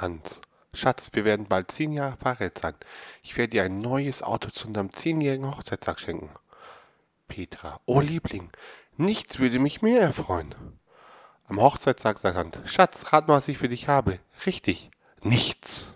Hans. Schatz, wir werden bald zehn Jahre verheiratet sein. Ich werde dir ein neues Auto zu unserem zehnjährigen Hochzeitstag schenken. Petra. Oh Liebling, nichts würde mich mehr erfreuen. Am Hochzeitstag sagt Hans, Schatz, rat mal, was ich für dich habe. Richtig, nichts.